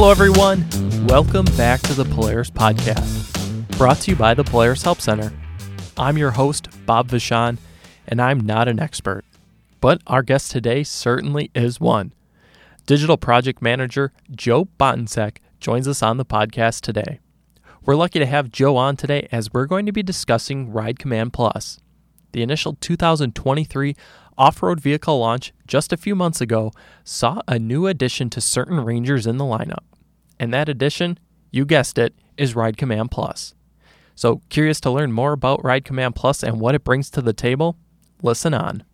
Hello, everyone. Welcome back to the Polaris Podcast, brought to you by the Polaris Help Center. I'm your host, Bob Vachon, and I'm not an expert, but our guest today certainly is one. Digital Project Manager Joe Bottensek joins us on the podcast today. We're lucky to have Joe on today as we're going to be discussing Ride Command Plus. The initial 2023 off road vehicle launch just a few months ago saw a new addition to certain Rangers in the lineup. And that addition, you guessed it, is Ride Command Plus. So, curious to learn more about Ride Command Plus and what it brings to the table? Listen on.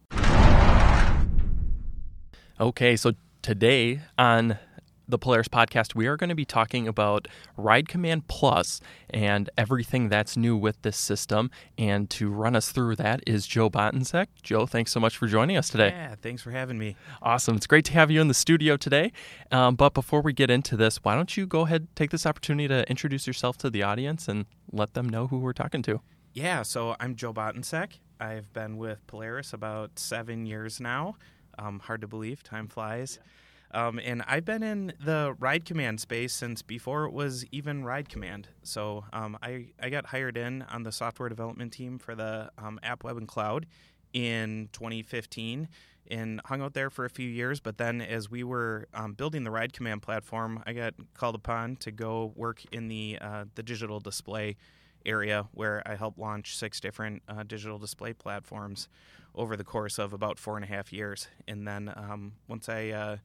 Okay, so today on the Polaris podcast, we are going to be talking about Ride Command Plus and everything that's new with this system. And to run us through that is Joe Bottensek. Joe, thanks so much for joining us today. Yeah, thanks for having me. Awesome. It's great to have you in the studio today. Um, but before we get into this, why don't you go ahead take this opportunity to introduce yourself to the audience and let them know who we're talking to? Yeah, so I'm Joe Bottensek. I've been with Polaris about seven years now. Um, hard to believe, time flies. Yeah. Um, and I've been in the Ride Command space since before it was even Ride Command. So um, I, I got hired in on the software development team for the um, app, web, and cloud in 2015 and hung out there for a few years. But then, as we were um, building the Ride Command platform, I got called upon to go work in the uh, the digital display area where I helped launch six different uh, digital display platforms over the course of about four and a half years. And then um, once I uh,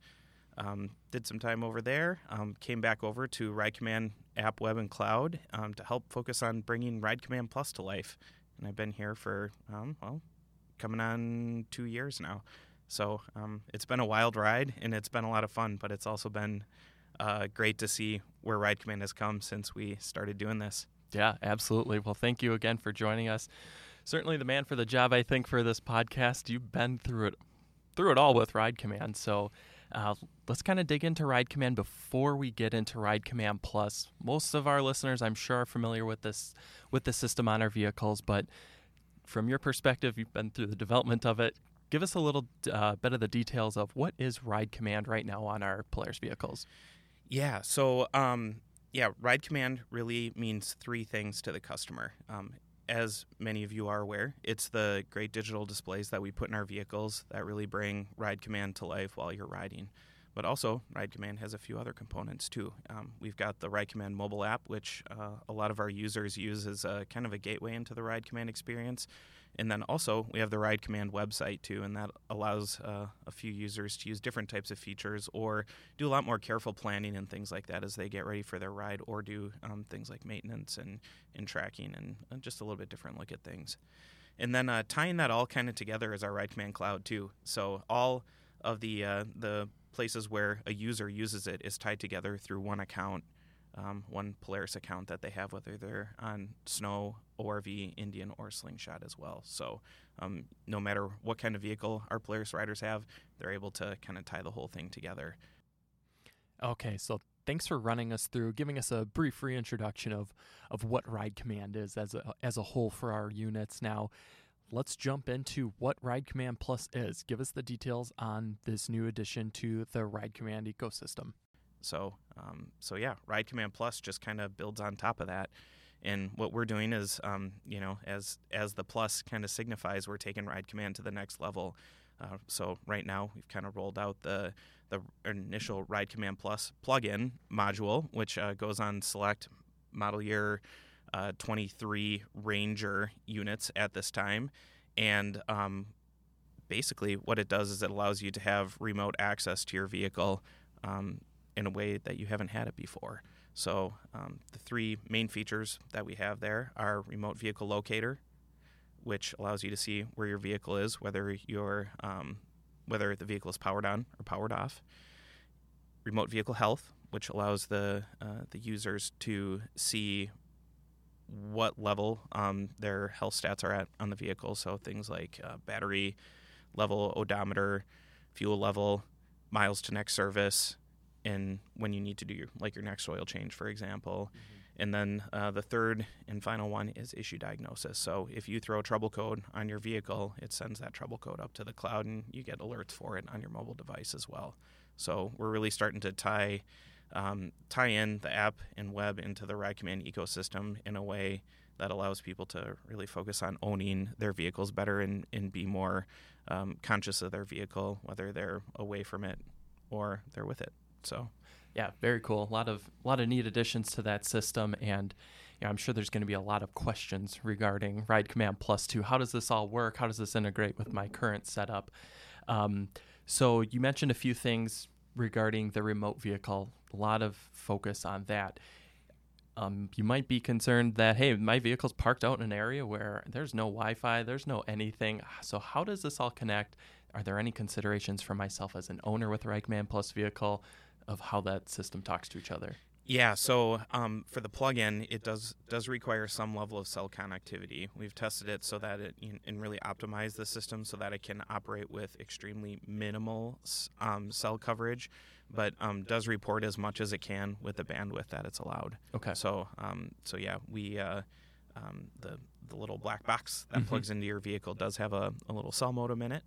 um, did some time over there. Um, came back over to Ride Command app, web, and cloud um, to help focus on bringing Ride Command Plus to life. And I've been here for um, well, coming on two years now. So um, it's been a wild ride and it's been a lot of fun. But it's also been uh, great to see where Ride Command has come since we started doing this. Yeah, absolutely. Well, thank you again for joining us. Certainly the man for the job, I think, for this podcast. You've been through it, through it all with Ride Command. So uh, let's kind of dig into Ride Command before we get into Ride Command Plus. Most of our listeners, I'm sure, are familiar with this with the system on our vehicles, but from your perspective, you've been through the development of it. Give us a little uh, bit of the details of what is Ride Command right now on our Polaris vehicles. Yeah, so um, yeah, Ride Command really means three things to the customer. Um, as many of you are aware, it's the great digital displays that we put in our vehicles that really bring Ride Command to life while you're riding. But also, Ride Command has a few other components too. Um, we've got the Ride Command mobile app, which uh, a lot of our users use as a, kind of a gateway into the Ride Command experience. And then also, we have the Ride Command website too, and that allows uh, a few users to use different types of features or do a lot more careful planning and things like that as they get ready for their ride or do um, things like maintenance and, and tracking and, and, just a little bit different look at things. And then uh, tying that all kind of together is our Ride Command Cloud too. So all of the uh, the places where a user uses it is tied together through one account um, one Polaris account that they have, whether they're on snow, ORV, Indian, or Slingshot as well. So, um, no matter what kind of vehicle our Polaris riders have, they're able to kind of tie the whole thing together. Okay, so thanks for running us through, giving us a brief reintroduction of of what Ride Command is as a as a whole for our units. Now, let's jump into what Ride Command Plus is. Give us the details on this new addition to the Ride Command ecosystem. So, um, so yeah, Ride Command Plus just kind of builds on top of that. And what we're doing is, um, you know, as as the plus kind of signifies, we're taking Ride Command to the next level. Uh, so right now we've kind of rolled out the the initial Ride Command Plus plugin module, which uh, goes on select model year uh, 23 Ranger units at this time, and um, basically what it does is it allows you to have remote access to your vehicle um, in a way that you haven't had it before. So um, the three main features that we have there are remote vehicle locator, which allows you to see where your vehicle is, whether your um, whether the vehicle is powered on or powered off. Remote vehicle health, which allows the uh, the users to see what level um, their health stats are at on the vehicle. So things like uh, battery level, odometer, fuel level, miles to next service, in when you need to do your like your next oil change, for example. Mm-hmm. And then uh, the third and final one is issue diagnosis. So if you throw a trouble code on your vehicle, it sends that trouble code up to the cloud, and you get alerts for it on your mobile device as well. So we're really starting to tie um, tie in the app and web into the Ride Command ecosystem in a way that allows people to really focus on owning their vehicles better and, and be more um, conscious of their vehicle, whether they're away from it or they're with it. So, yeah, very cool. A lot of a lot of neat additions to that system, and you know, I'm sure there's going to be a lot of questions regarding Ride Command Plus too. How does this all work? How does this integrate with my current setup? Um, so you mentioned a few things regarding the remote vehicle. A lot of focus on that. Um, you might be concerned that hey, my vehicle's parked out in an area where there's no Wi-Fi, there's no anything. So how does this all connect? Are there any considerations for myself as an owner with Ride Command Plus vehicle of how that system talks to each other? Yeah, so um, for the plug-in, it does does require some level of cell connectivity. We've tested it so that it and really optimize the system so that it can operate with extremely minimal um, cell coverage, but um, does report as much as it can with the bandwidth that it's allowed. Okay. So um, so yeah, we uh, um, the the little black box that mm-hmm. plugs into your vehicle does have a, a little cell modem in it,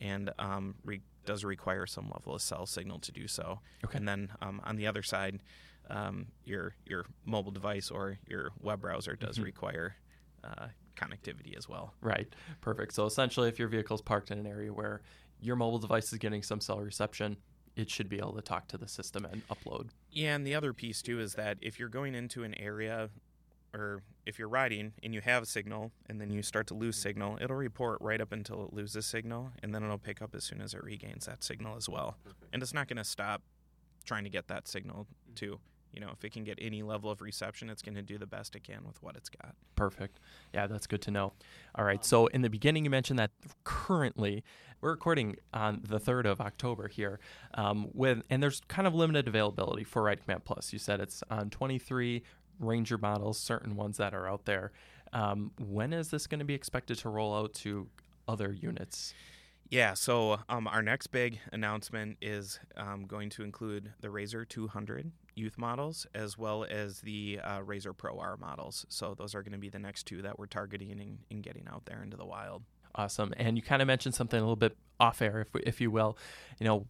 and um, re- does require some level of cell signal to do so. Okay. And then on the other side um, your your mobile device or your web browser does mm-hmm. require uh, connectivity as well. Right. Perfect. So essentially, if your vehicle is parked in an area where your mobile device is getting some cell reception, it should be able to talk to the system and upload. Yeah, and the other piece too is that if you're going into an area or if you're riding and you have a signal and then you start to lose signal, it'll report right up until it loses signal and then it'll pick up as soon as it regains that signal as well. And it's not going to stop trying to get that signal too you know, if it can get any level of reception, it's going to do the best it can with what it's got. Perfect. Yeah, that's good to know. All right. So in the beginning, you mentioned that currently we're recording on the 3rd of October here, um, with and there's kind of limited availability for Ride Command Plus. You said it's on 23 Ranger models, certain ones that are out there. Um, when is this going to be expected to roll out to other units? Yeah, so um, our next big announcement is um, going to include the RZR 200 youth models as well as the uh, RZR Pro R models. So those are going to be the next two that we're targeting and, and getting out there into the wild. Awesome. And you kind of mentioned something a little bit off air, if, if you will. You know,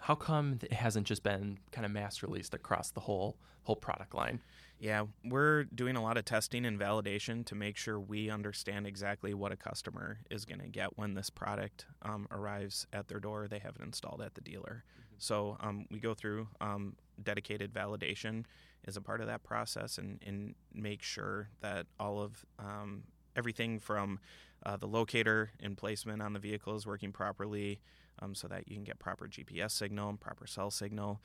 how come it hasn't just been kind of mass released across the whole whole product line? Yeah, we're doing a lot of testing and validation to make sure we understand exactly what a customer is going to get when this product um, arrives at their door. They have it installed at the dealer. Mm-hmm. So um, we go through um, dedicated validation as a part of that process and, and make sure that all of um, everything from uh, the locator and placement on the vehicle is working properly um, so that you can get proper GPS signal and proper cell signal.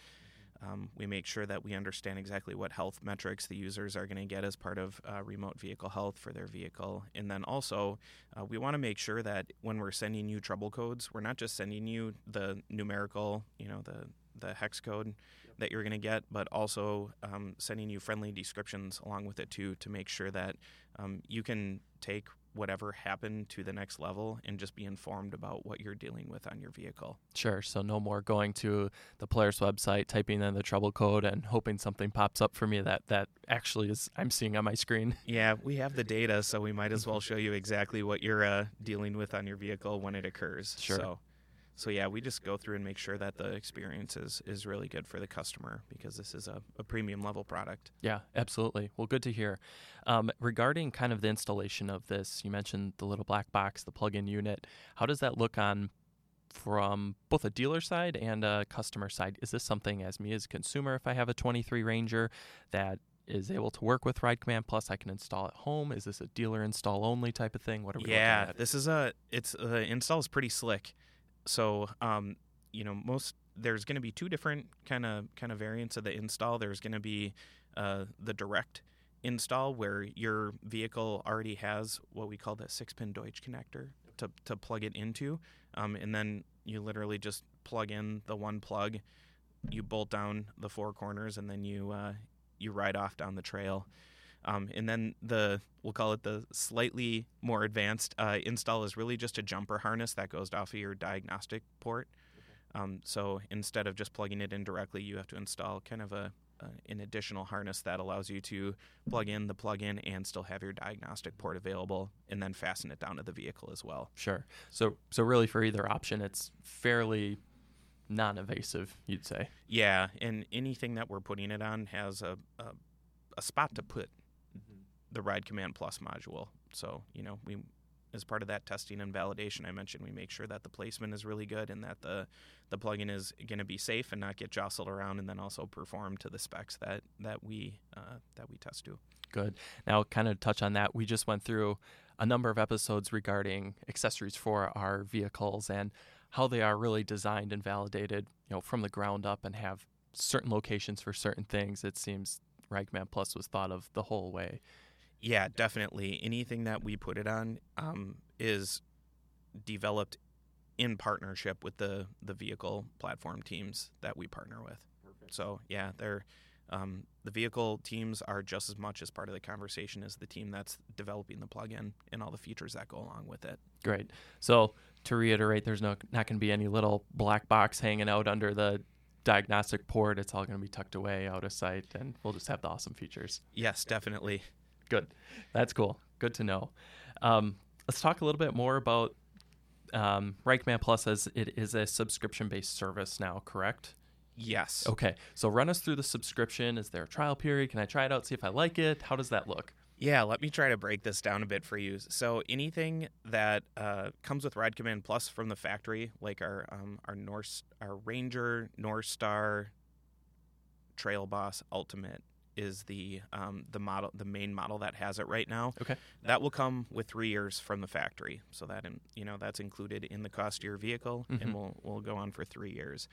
Um, we make sure that we understand exactly what health metrics the users are going to get as part of uh, remote vehicle health for their vehicle. And then also, uh, we want to make sure that when we're sending you trouble codes, we're not just sending you the numerical, you know, the, the hex code yep. that you're going to get, but also um, sending you friendly descriptions along with it too to make sure that um, you can take whatever happened to the next level and just be informed about what you're dealing with on your vehicle. Sure. So no more going to the player's website, typing in the trouble code and hoping something pops up for me that that actually is I'm seeing on my screen. Yeah, we have the data, so we might as well show you exactly what you're uh, dealing with on your vehicle when it occurs. Sure. So so yeah, we just go through and make sure that the experience is, is really good for the customer because this is a, a premium level product. Yeah, absolutely. Well, good to hear. Um, regarding kind of the installation of this, you mentioned the little black box, the plug-in unit. How does that look on from both a dealer side and a customer side? Is this something as me as a consumer, if I have a 23 Ranger that is able to work with Ride Command Plus, I can install at home. Is this a dealer install only type of thing? What are we? Yeah, this is a it's the install is pretty slick so um, you know most there's going to be two different kind of kind of variants of the install. There's going to be uh, the direct install where your vehicle already has what we call the six pin Deutsch connector to, to plug it into. Um, and then you literally just plug in the one plug, you bolt down the four corners, and then you, uh, you ride off down the trail. Um, and then the we'll call it the slightly more advanced uh, install is really just a jumper harness that goes off of your diagnostic port. Um, so instead of just plugging it in directly, you have to install kind of a, uh, an additional harness that allows you to plug in the plug-in and still have your diagnostic port available, and then fasten it down to the vehicle as well. Sure. So so really for either option, it's fairly non-invasive, you'd say. Yeah, and anything that we're putting it on has a a, a spot to put the Ride Command Plus module. So you know we. As part of that testing and validation, I mentioned we make sure that the placement is really good and that the the plugin is going to be safe and not get jostled around, and then also perform to the specs that that we uh, that we test to. Good. Now, kind of touch on that. We just went through a number of episodes regarding accessories for our vehicles and how they are really designed and validated, you know, from the ground up and have certain locations for certain things. It seems Ride Command Plus was thought of the whole way. Yeah, definitely. Anything that we put it on um, is developed in partnership with the the vehicle platform teams that we partner with. Perfect. So yeah, they're um, the vehicle teams are just as much as part of the conversation as the team that's developing the plugin and all the features that go along with it. Great. So to reiterate, there's no not going to be any little black box hanging out under the diagnostic port. It's all going to be tucked away, out of sight, and we'll just have the awesome features. Yes, definitely. Good. That's cool. Good to know. Um, let's talk a little bit more about um, Ride Plus as it is a subscription based service now, correct? Yes. Okay. So run us through the subscription. Is there a trial period? Can I try it out, see if I like it? How does that look? Yeah, let me try to break this down a bit for you. So anything that uh, comes with Ride Command Plus from the factory, like our um, our North, our Ranger, North Star, Trail Boss Ultimate, is the um, the model, the main model that has it right now. Okay. That will come with three years from the factory, so that in, you know that's included in the cost of your vehicle, Mhm. and will will go on for three years.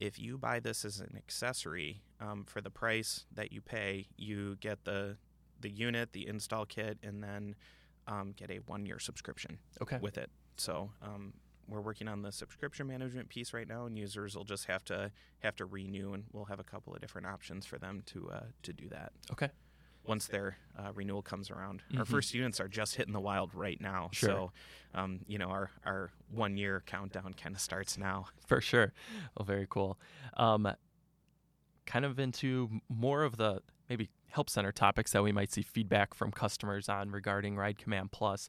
If you buy this as an accessory um, for the price that you pay, you get the the unit, the install kit, and then um, get a one year subscription Okay. with it. So um, we're working on the subscription management piece right now, and users will just have to have to renew, and we'll have a couple of different options for them to uh, to do that Okay. once their uh, renewal comes around. Our Mhm. first units are just hitting the wild right now, Sure. so um, you know our our one year countdown kind of starts now. For sure. Well, very cool. Um, kind of into more of the maybe help center topics that we might see feedback from customers on regarding Ride Command Plus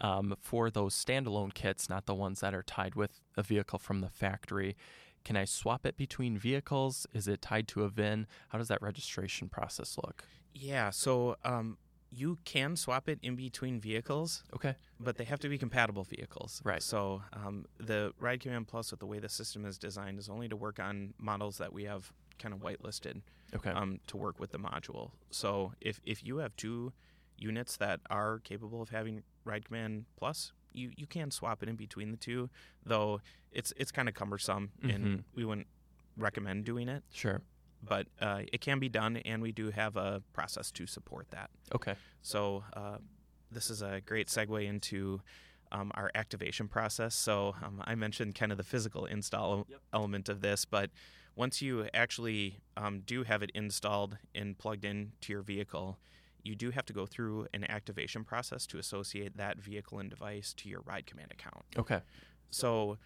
um, for those standalone kits, not the ones that are tied with a vehicle from the factory. Can I swap it between vehicles? Is it tied to a VIN? How does that registration process look? Yeah, so um, you can swap it in between vehicles, Okay. but they have to be compatible vehicles. Right. So um, the Ride Command Plus, with the way the system is designed, is only to work on models that we have kind of whitelisted Okay. um, to work with the module. So if if you have two units that are capable of having Ride Command Plus, you, you can swap it in between the two, though it's it's kind of cumbersome Mhm. and we wouldn't recommend doing it. sure. But uh, it can be done, and we do have a process to support that. Okay. So uh, this is a great segue into um, our activation process. So um, I mentioned kind of the physical install Yep. element of this, but once you actually um, do have it installed and plugged in to your vehicle, you do have to go through an activation process to associate that vehicle and device to your Ride Command account. Okay. So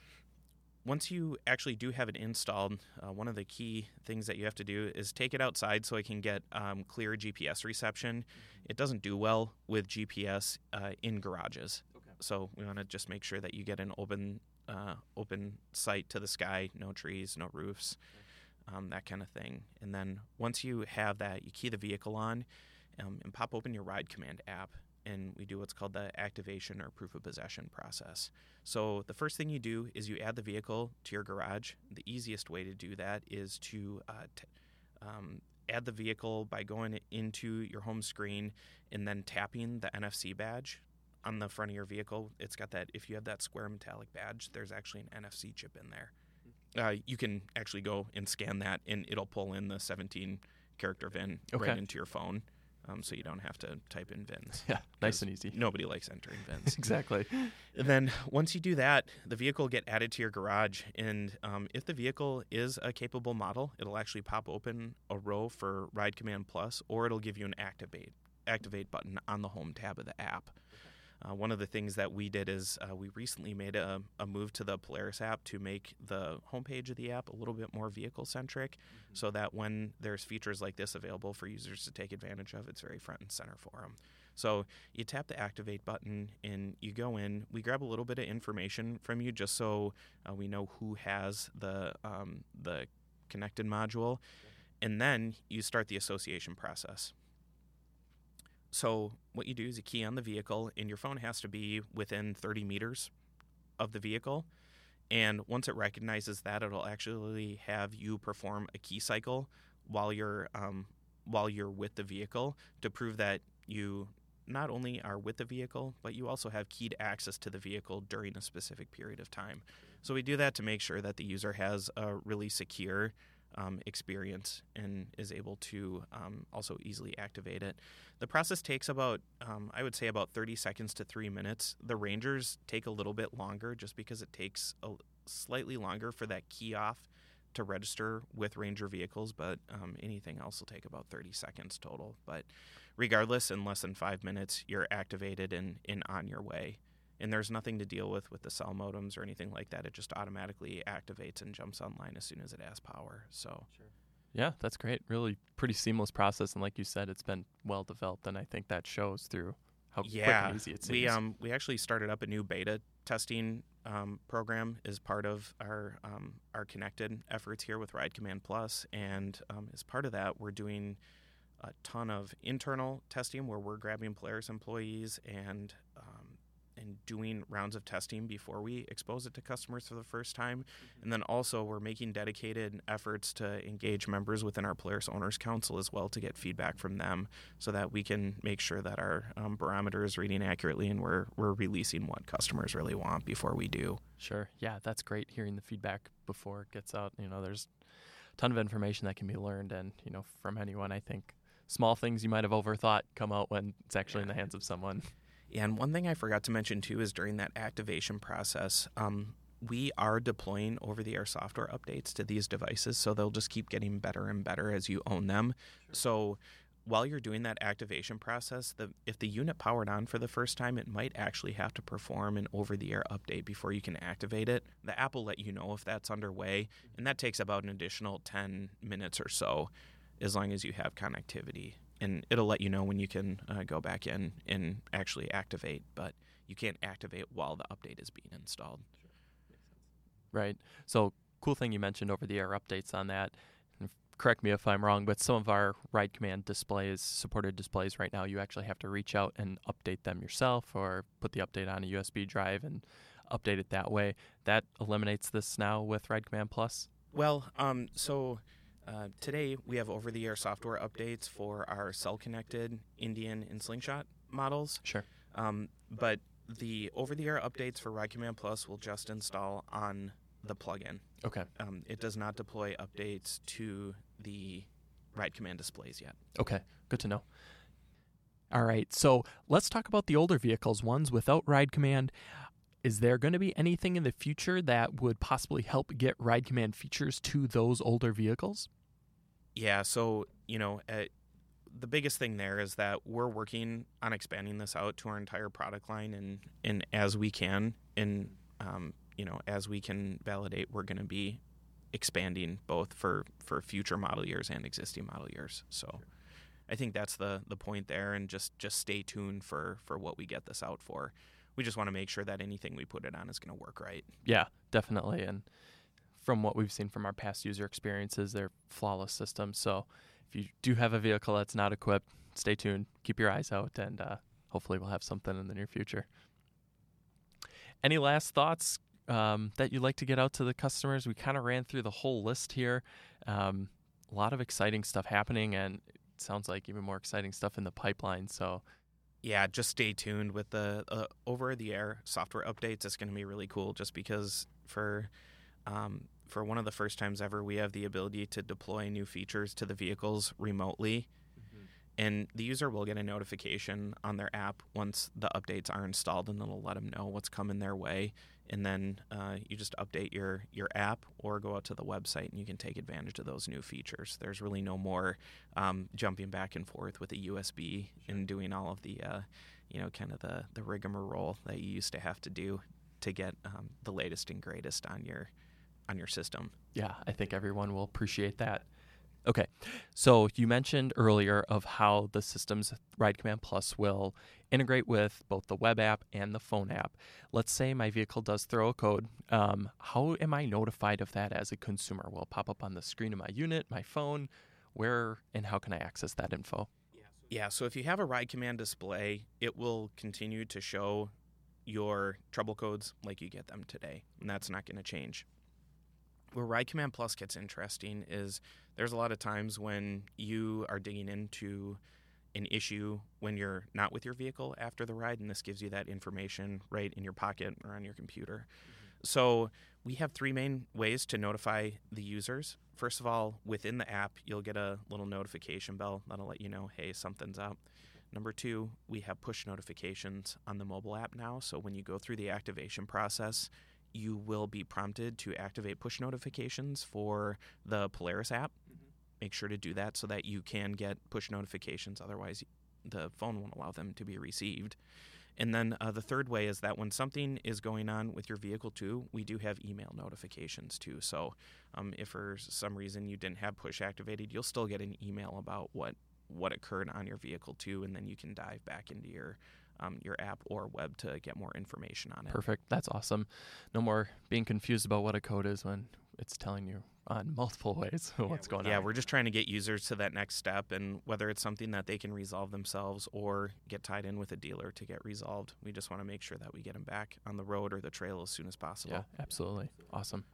once you actually do have it installed, uh, one of the key things that you have to do is take it outside so it can get um, clear GPS reception. It doesn't do well with GPS uh, in garages. Okay. So we want to just make sure that you get an open uh, open sight to the sky, no trees, no roofs, um, that kind of thing. And then once you have that, you key the vehicle on um, and pop open your Ride Command app, and we do what's called the activation or proof of possession process. So the first thing you do is you add the vehicle to your garage. The easiest way to do that is to uh, t- um, add the vehicle by going into your home screen and then tapping the NFC badge on the front of your vehicle. It's got that. If you have that square metallic badge, there's actually an NFC chip in there. Uh, you can actually go and scan that, and it'll pull in the 17 character VIN Okay. right into your phone, um, so you don't have to type in VINs. Yeah. Nice and easy. Nobody likes entering VINs. exactly. And then once you do that, the vehicle will get added to your garage, and um, if the vehicle is a capable model, it'll actually pop open a row for Ride Command Plus, or it'll give you an activate activate button on the home tab of the app. Uh, one of the things that we did is uh, we recently made a, a, move to the Polaris app to make the homepage of the app a little bit more vehicle centric mm-hmm. so that when there's features like this available for users to take advantage of, it's very front and center for them. So you tap the activate button and you go in. We grab a little bit of information from you just so uh, we know who has the um, the connected module, and then you start the association process. So what you do is you key on the vehicle, and your phone has to be within 30 meters of the vehicle. And once it recognizes that, it'll actually have you perform a key cycle while you're um, while you're with the vehicle to prove that you not only are with the vehicle, but you also have keyed access to the vehicle during a specific period of time. So we do that to make sure that the user has a really secure um, experience and is able to um, also easily activate it. The process takes about, um, I would say, about 30 seconds to three minutes. The Rangers take a little bit longer just because it takes a slightly longer for that key off to register with Ranger vehicles, but um, anything else will take about 30 seconds total. But regardless, in less than five minutes, you're activated and, and on your way. And there's nothing to deal with with the cell modems or anything like that. It just automatically activates and jumps online as soon as it has power. So, sure. yeah, that's great. Really pretty seamless process. And like you said, it's been well developed. And I think that shows through how yeah, quick and easy it seems. We, um, we actually started up a new beta testing um, program as part of our um, our connected efforts here with Ride Command Plus, and um, as part of that, we're doing a ton of internal testing where we're grabbing Polaris employees and and doing rounds of testing before we expose it to customers for the first time. Mm-hmm. And then also we're making dedicated efforts to engage members within our Polaris Owners Council as well to get feedback from them so that we can make sure that our um, barometer is reading accurately and we're, we're releasing what customers really want before we do. Sure. Yeah, that's great hearing the feedback before it gets out. You know, there's a ton of information that can be learned and, you know, from anyone, I think small things you might have overthought come out when it's actually yeah. in the hands of someone. And one thing I forgot to mention too is during that activation process, um, we are deploying over the air software updates to these devices, so they'll just keep getting better and better as you own them. Sure. So while you're doing that activation process, the, if the unit powered on for the first time, it might actually have to perform an over the air update before you can activate it. The app will let you know if that's underway, and that takes about an additional 10 minutes or so as long as you have connectivity. And it'll let you know when you can uh, go back in and actually activate, but you can't activate while the update is being installed. Right. So, cool thing you mentioned over the air updates on that. correct me if I'm wrong, but some of our ride command displays, supported displays right now, you actually have to reach out and update them yourself or put the update on a USB drive and update it that way. That eliminates this now with Ride Command Plus? Well, um, so uh, today, we have over the air software updates for our cell connected Indian and Slingshot models. Sure. Um, but the over the air updates for Ride Command Plus will just install on the plugin. Okay. Um, it does not deploy updates to the Ride Command displays yet. Okay, good to know. All right, so let's talk about the older vehicles, ones without Ride Command. Is there going to be anything in the future that would possibly help get Ride Command features to those older vehicles? Yeah, so, you know, uh, the biggest thing there is that we're working on expanding this out to our entire product line and, and as we can and um, you know as we can validate we're going to be expanding both for for future model years and existing model years so sure. i think that's the the point there and just just stay tuned for for what we get this out for we just want to make sure that anything we put it on is going to work right. Yeah, definitely. And from what we've seen from our past user experiences, they're flawless systems. So if you do have a vehicle that's not equipped, stay tuned, keep your eyes out, and uh, hopefully we'll have something in the near future. Any last thoughts um, that you'd like to get out to the customers? We kind of ran through the whole list here. Um, a lot of exciting stuff happening, and it sounds like even more exciting stuff in the pipeline. So yeah, just stay tuned with the uh, over the air software updates. It's going to be really cool just because for um, for one of the first times ever, we have the ability to deploy new features to the vehicles remotely. Mm-hmm. And the user will get a notification on their app once the updates are installed, and it'll let them know what's coming their way. And then uh, you just update your your app or go out to the website and you can take advantage of those new features. There's really no more um, jumping back and forth with a USB and doing all of the uh, you know kind of the the rigmarole that you used to have to do to get um, the latest and greatest on your on your system. Yeah, I think everyone will appreciate that. Okay, so you mentioned earlier of how the system's Ride Command Plus will integrate with both the web app and the phone app. Let's say my vehicle does throw a code. Um, how am I notified of that as a consumer? Will pop up on the screen of my unit, my phone? Where and how can I access that info? Yeah, so if you have a Ride Command display, it will continue to show your trouble codes like you get them today, and that's not going to change. Where Ride Command Plus gets interesting is there's a lot of times when you are digging into an issue when you're not with your vehicle after the ride, and this gives you that information right in your pocket or on your computer. Mm-hmm. So we have three main ways to notify the users. First of all, within the app, you'll get a little notification bell that'll let you know, hey, something's up. Number two, we have push notifications on the mobile app now. So when you go through the activation process, you will be prompted to activate push notifications for the Polaris app. Mm-hmm. Make sure to do that so that you can get push notifications. Otherwise, the phone won't allow them to be received. And then uh, the third way is that when something is going on with your vehicle too, we do have email notifications too. So um, if for some reason you didn't have push activated, you'll still get an email about what what occurred on your vehicle too, and then you can dive back into your um, your app or web to get more information on it. Perfect. That's awesome. No more being confused about what a code is when it's telling you on multiple ways what's going yeah, on. Yeah, we're just trying to get users to that next step, and whether it's something that they can resolve themselves or get tied in with a dealer to get resolved, we just want to make sure that we get them back on the road or the trail as soon as possible. Yeah, absolutely. Awesome.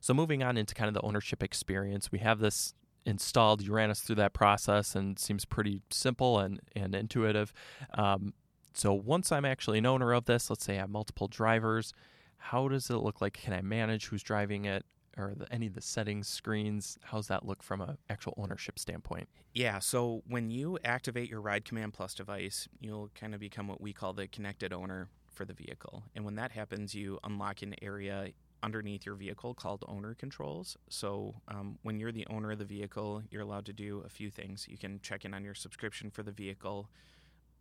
So moving on into kind of the ownership experience, we have this installed. You ran us through that process and seems pretty simple and, and intuitive. Um, so once I'm actually an owner of this, let's say I have multiple drivers, how does it look like? Can I manage who's driving it? Or the, any of the settings screens? How's that look from an actual ownership standpoint? Yeah, so when you activate your Ride Command Plus device, you'll kind of become what we call the connected owner for the vehicle. And when that happens, you unlock an area underneath your vehicle called owner controls. So um, when you're the owner of the vehicle, you're allowed to do a few things. You can check in on your subscription for the vehicle.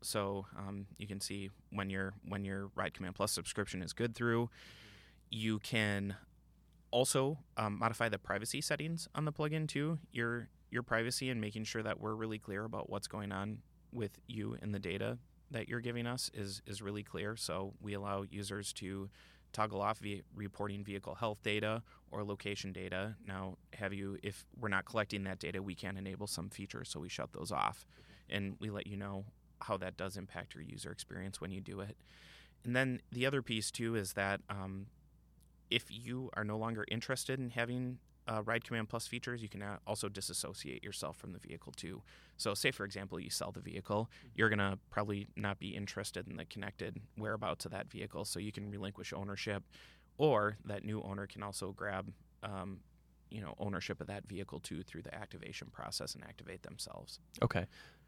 So um, you can see when your when your Ride Command Plus subscription is good through. You can also um, modify the privacy settings on the plugin too. Your your privacy and making sure that we're really clear about what's going on with you and the data that you're giving us is is really clear. So we allow users to toggle off via reporting vehicle health data or location data. Now, have you, if we're not collecting that data, we can enable some features, so we shut those off. And we let you know how that does impact your user experience when you do it. And then the other piece, too, is that um, if you are no longer interested in having uh, Ride Command Plus features, you can also disassociate yourself from the vehicle too. So, say for example, you sell the vehicle, you're to probably not be interested in the connected whereabouts of that vehicle, so you can relinquish ownership, or that new owner can also grab, um, you know, ownership of that vehicle too through the activation process and activate themselves. Okay.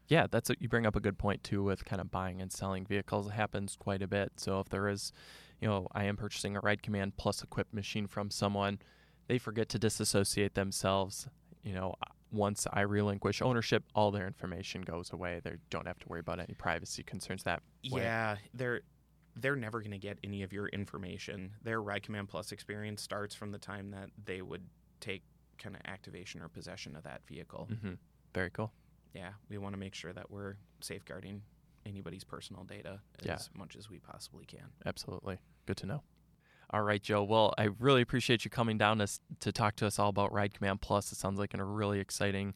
Yeah, that's a, you bring up a good point too with kind of buying and selling vehicles. It happens quite a bit. So if there is, you know, I am purchasing a Ride Command Plus equipped machine from someone they forget to disassociate themselves. You know, once I relinquish ownership, all their information goes away. They don't have to worry about any privacy concerns that way. Yeah, they're they're never going to get any of your information. Their Ride Command Plus experience starts from the time that they would take kind of activation or possession of that vehicle. Mm-hmm. Very cool. Yeah, we want to make sure that we're safeguarding anybody's personal data as yeah. much as we possibly can. Absolutely. Good to know. All right, Joe. Well, I really appreciate you coming down to, to talk to us all about Ride Command Plus. It sounds like a really exciting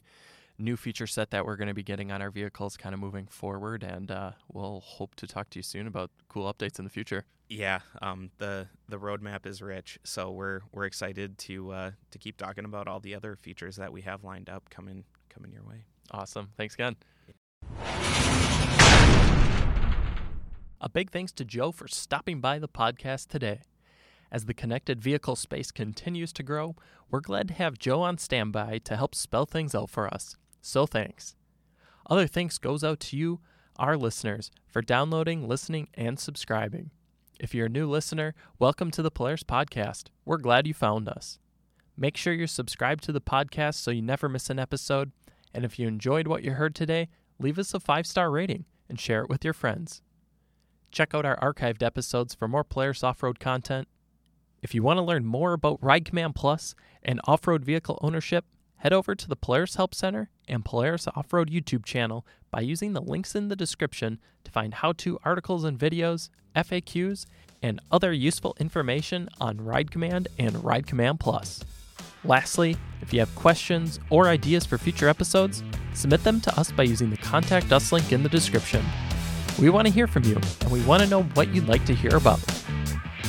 new feature set that we're going to be getting on our vehicles kind of moving forward. And uh, we'll hope to talk to you soon about cool updates in the future. Yeah, um, the the roadmap is rich, so we're we're excited to uh, to keep talking about all the other features that we have lined up coming coming your way. Awesome. Thanks again. A big thanks to Joe for stopping by the podcast today. As the connected vehicle space continues to grow, we're glad to have Joe on standby to help spell things out for us. So thanks. Other thanks goes out to you, our listeners, for downloading, listening, and subscribing. If you're a new listener, welcome to the Polaris Podcast. We're glad you found us. Make sure you're subscribed to the podcast so you never miss an episode. And if you enjoyed what you heard today, leave us a five star rating and share it with your friends. Check out our archived episodes for more Polaris off road content. If you want to learn more about Ride Command Plus and off road vehicle ownership, head over to the Polaris Help Center and Polaris Off Road YouTube channel by using the links in the description to find how to articles and videos, FAQs, and other useful information on Ride Command and Ride Command Plus. Lastly, if you have questions or ideas for future episodes, submit them to us by using the Contact Us link in the description. We want to hear from you, and we want to know what you'd like to hear about.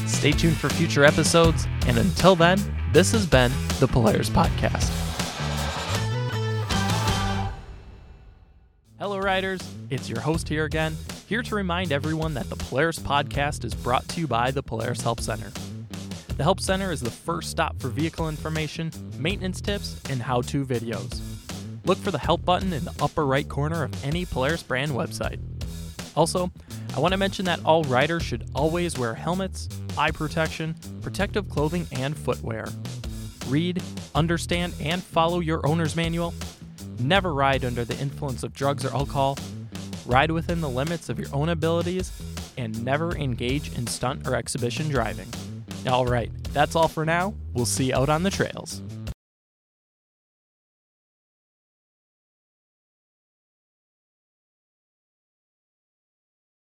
Stay tuned for future episodes, and until then, this has been the Polaris Podcast. Hello, riders. It's your host here again, here to remind everyone that the Polaris Podcast is brought to you by the Polaris Help Center. The Help Center is the first stop for vehicle information, maintenance tips, and how to videos. Look for the Help button in the upper right corner of any Polaris brand website. Also, I want to mention that all riders should always wear helmets, eye protection, protective clothing, and footwear. Read, understand, and follow your owner's manual. Never ride under the influence of drugs or alcohol. Ride within the limits of your own abilities, and never engage in stunt or exhibition driving. All right, that's all for now. We'll see you out on the trails.